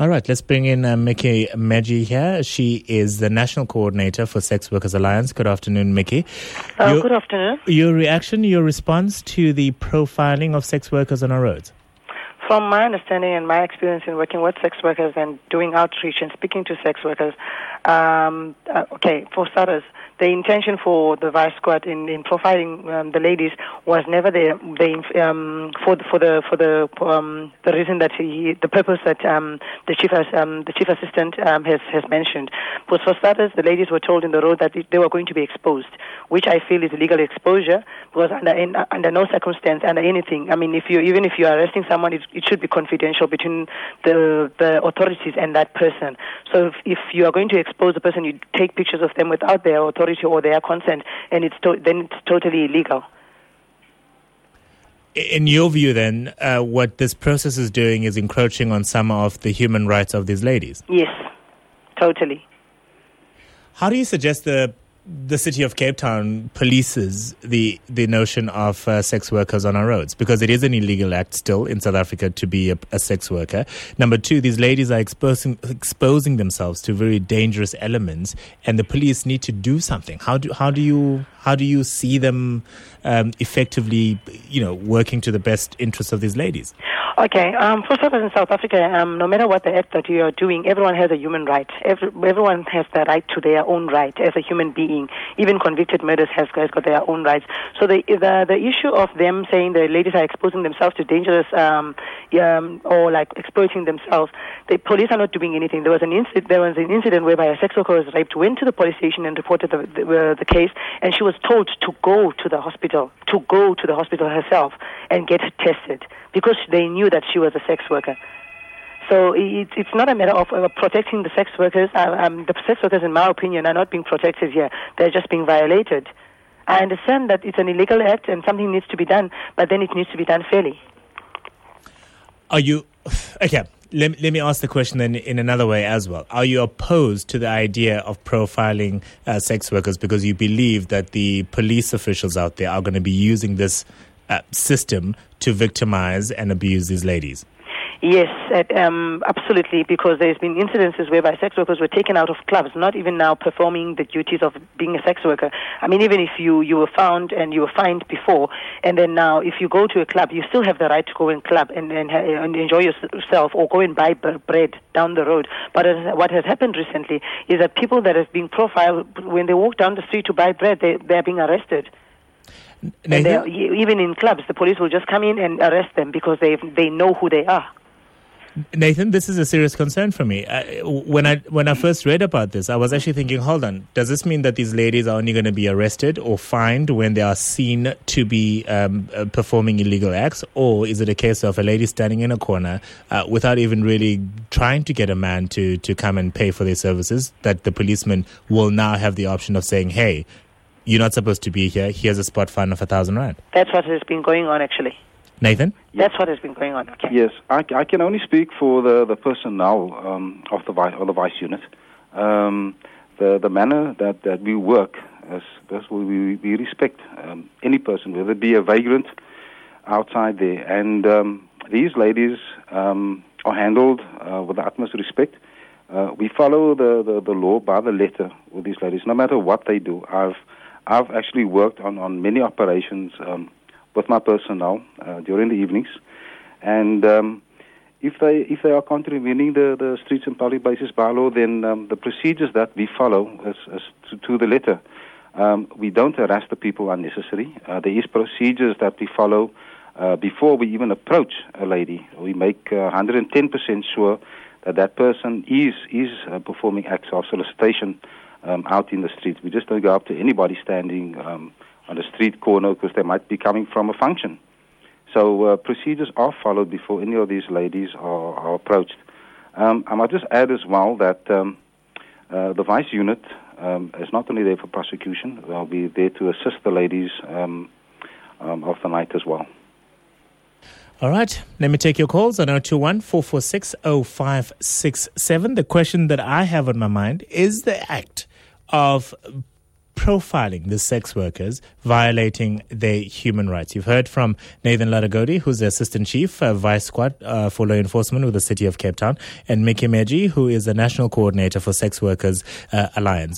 All right, let's bring in uh, Mickey Meji here. She is the National Coordinator for Sex Workers Alliance. Good afternoon, Mickey. Uh, your, good afternoon. Your reaction, your response to the profiling of sex workers on our roads? From my understanding and my experience in working with sex workers and doing outreach and speaking to sex workers, um, uh, okay, for starters, the intention for the vice squad in, in profiling um, the ladies was never the, the um, for the, for the for the um, the reason that he the purpose that um, the chief has, um, the chief assistant um, has has mentioned. But for starters, the ladies were told in the road that they were going to be exposed, which I feel is legal exposure because under in, under no circumstance under anything. I mean, if you even if you are arresting someone, it, it should be confidential between the the authorities and that person. So if, if you are going to expose a person, you take pictures of them without their authority authority or their consent, and it's to- then it's totally illegal. In your view, then, uh, what this process is doing is encroaching on some of the human rights of these ladies. Yes, totally. How do you suggest the the city of Cape Town polices the the notion of uh, sex workers on our roads because it is an illegal act still in South Africa to be a, a, sex worker. Number two, these ladies are exposing exposing themselves to very dangerous elements, and the police need to do something. How do how do you how do you see them um, effectively, you know, working to the best interests of these ladies? Okay, um, first of all, in South Africa, um, no matter what the act that you are doing, everyone has a human right. Every, everyone has the right to their own right as a human being. Even convicted murderers have, got their own rights. So the, the the issue of them saying the ladies are exposing themselves to dangerous um, um, or like exploiting themselves, the police are not doing anything. There was an incident. There was an incident whereby a sex worker was raped, went to the police station and reported the the, uh, the case, and she was told to go to the hospital, to go to the hospital herself and get tested because they knew that she was a sex worker. So it's it's not a matter of uh, protecting the sex workers. Uh, um, the sex workers, in my opinion, are not being protected here. They're just being violated. I understand that it's an illegal act and something needs to be done, but then it needs to be done fairly. Are you okay? Let, let me ask the question then in another way as well. Are you opposed to the idea of profiling uh, sex workers because you believe that the police officials out there are going to be using this uh, system to victimize and abuse these ladies? Yes, um, absolutely, because there's been incidences whereby sex workers were taken out of clubs, not even now performing the duties of being a sex worker. I mean, even if you, you were found and you were fined before, and then now if you go to a club, you still have the right to go in club and, and, and enjoy yourself or go and buy bread down the road. But what has happened recently is that people that have been profiled, when they walk down the street to buy bread, they, they're being arrested. even in clubs, the police will just come in and arrest them because they they know who they are. Nathan, this is a serious concern for me. I, when I when I first read about this, I was actually thinking, hold on, does this mean that these ladies are only going to be arrested or fined when they are seen to be um, uh, performing illegal acts, or is it a case of a lady standing in a corner uh, without even really trying to get a man to to come and pay for their services? That the policeman will now have the option of saying, hey, you're not supposed to be here. Here's a spot fine of a thousand rand. That's what has been going on, actually. Nathan? That's what has been going on. Okay. Yes, I, I can only speak for the, the personnel um, of the vice, of the vice unit. Um, the, the manner that, that we work, as, as we, we respect um, any person, whether it be a vagrant outside there. And um, these ladies um, are handled uh, with the utmost respect. Uh, we follow the, the, the law by the letter with these ladies, no matter what they do. I've, I've actually worked on, on many operations um, with my personnel uh, during the evenings, and um, if they if they are contravening the, the streets and public places bylaw, then um, the procedures that we follow is to, to, the letter. Um, we don't arrest the people unnecessarily. Uh, there is procedures that we follow uh, before we even approach a lady. We make 110% uh, sure that that person is is uh, performing acts of solicitation um, out in the streets. We just don't go up to anybody standing um, on a street corner because they might be coming from a function. So uh, procedures are followed before any of these ladies are, are approached. Um, I might just add as well that um, uh, the vice unit um, is not only there for prosecution; they'll be there to assist the ladies um, um, of the night as well. All right, let me take your calls on 021 446 0567. The question that I have on my mind is the act of profiling the sex workers, violating their human rights. You've heard from Nathan Laragodi, who's the Assistant Chief, uh, Vice Squad uh, for Law Enforcement with the City of Cape Town, and Mickey Meji, who is the National Coordinator for Sex Workers uh, Alliance.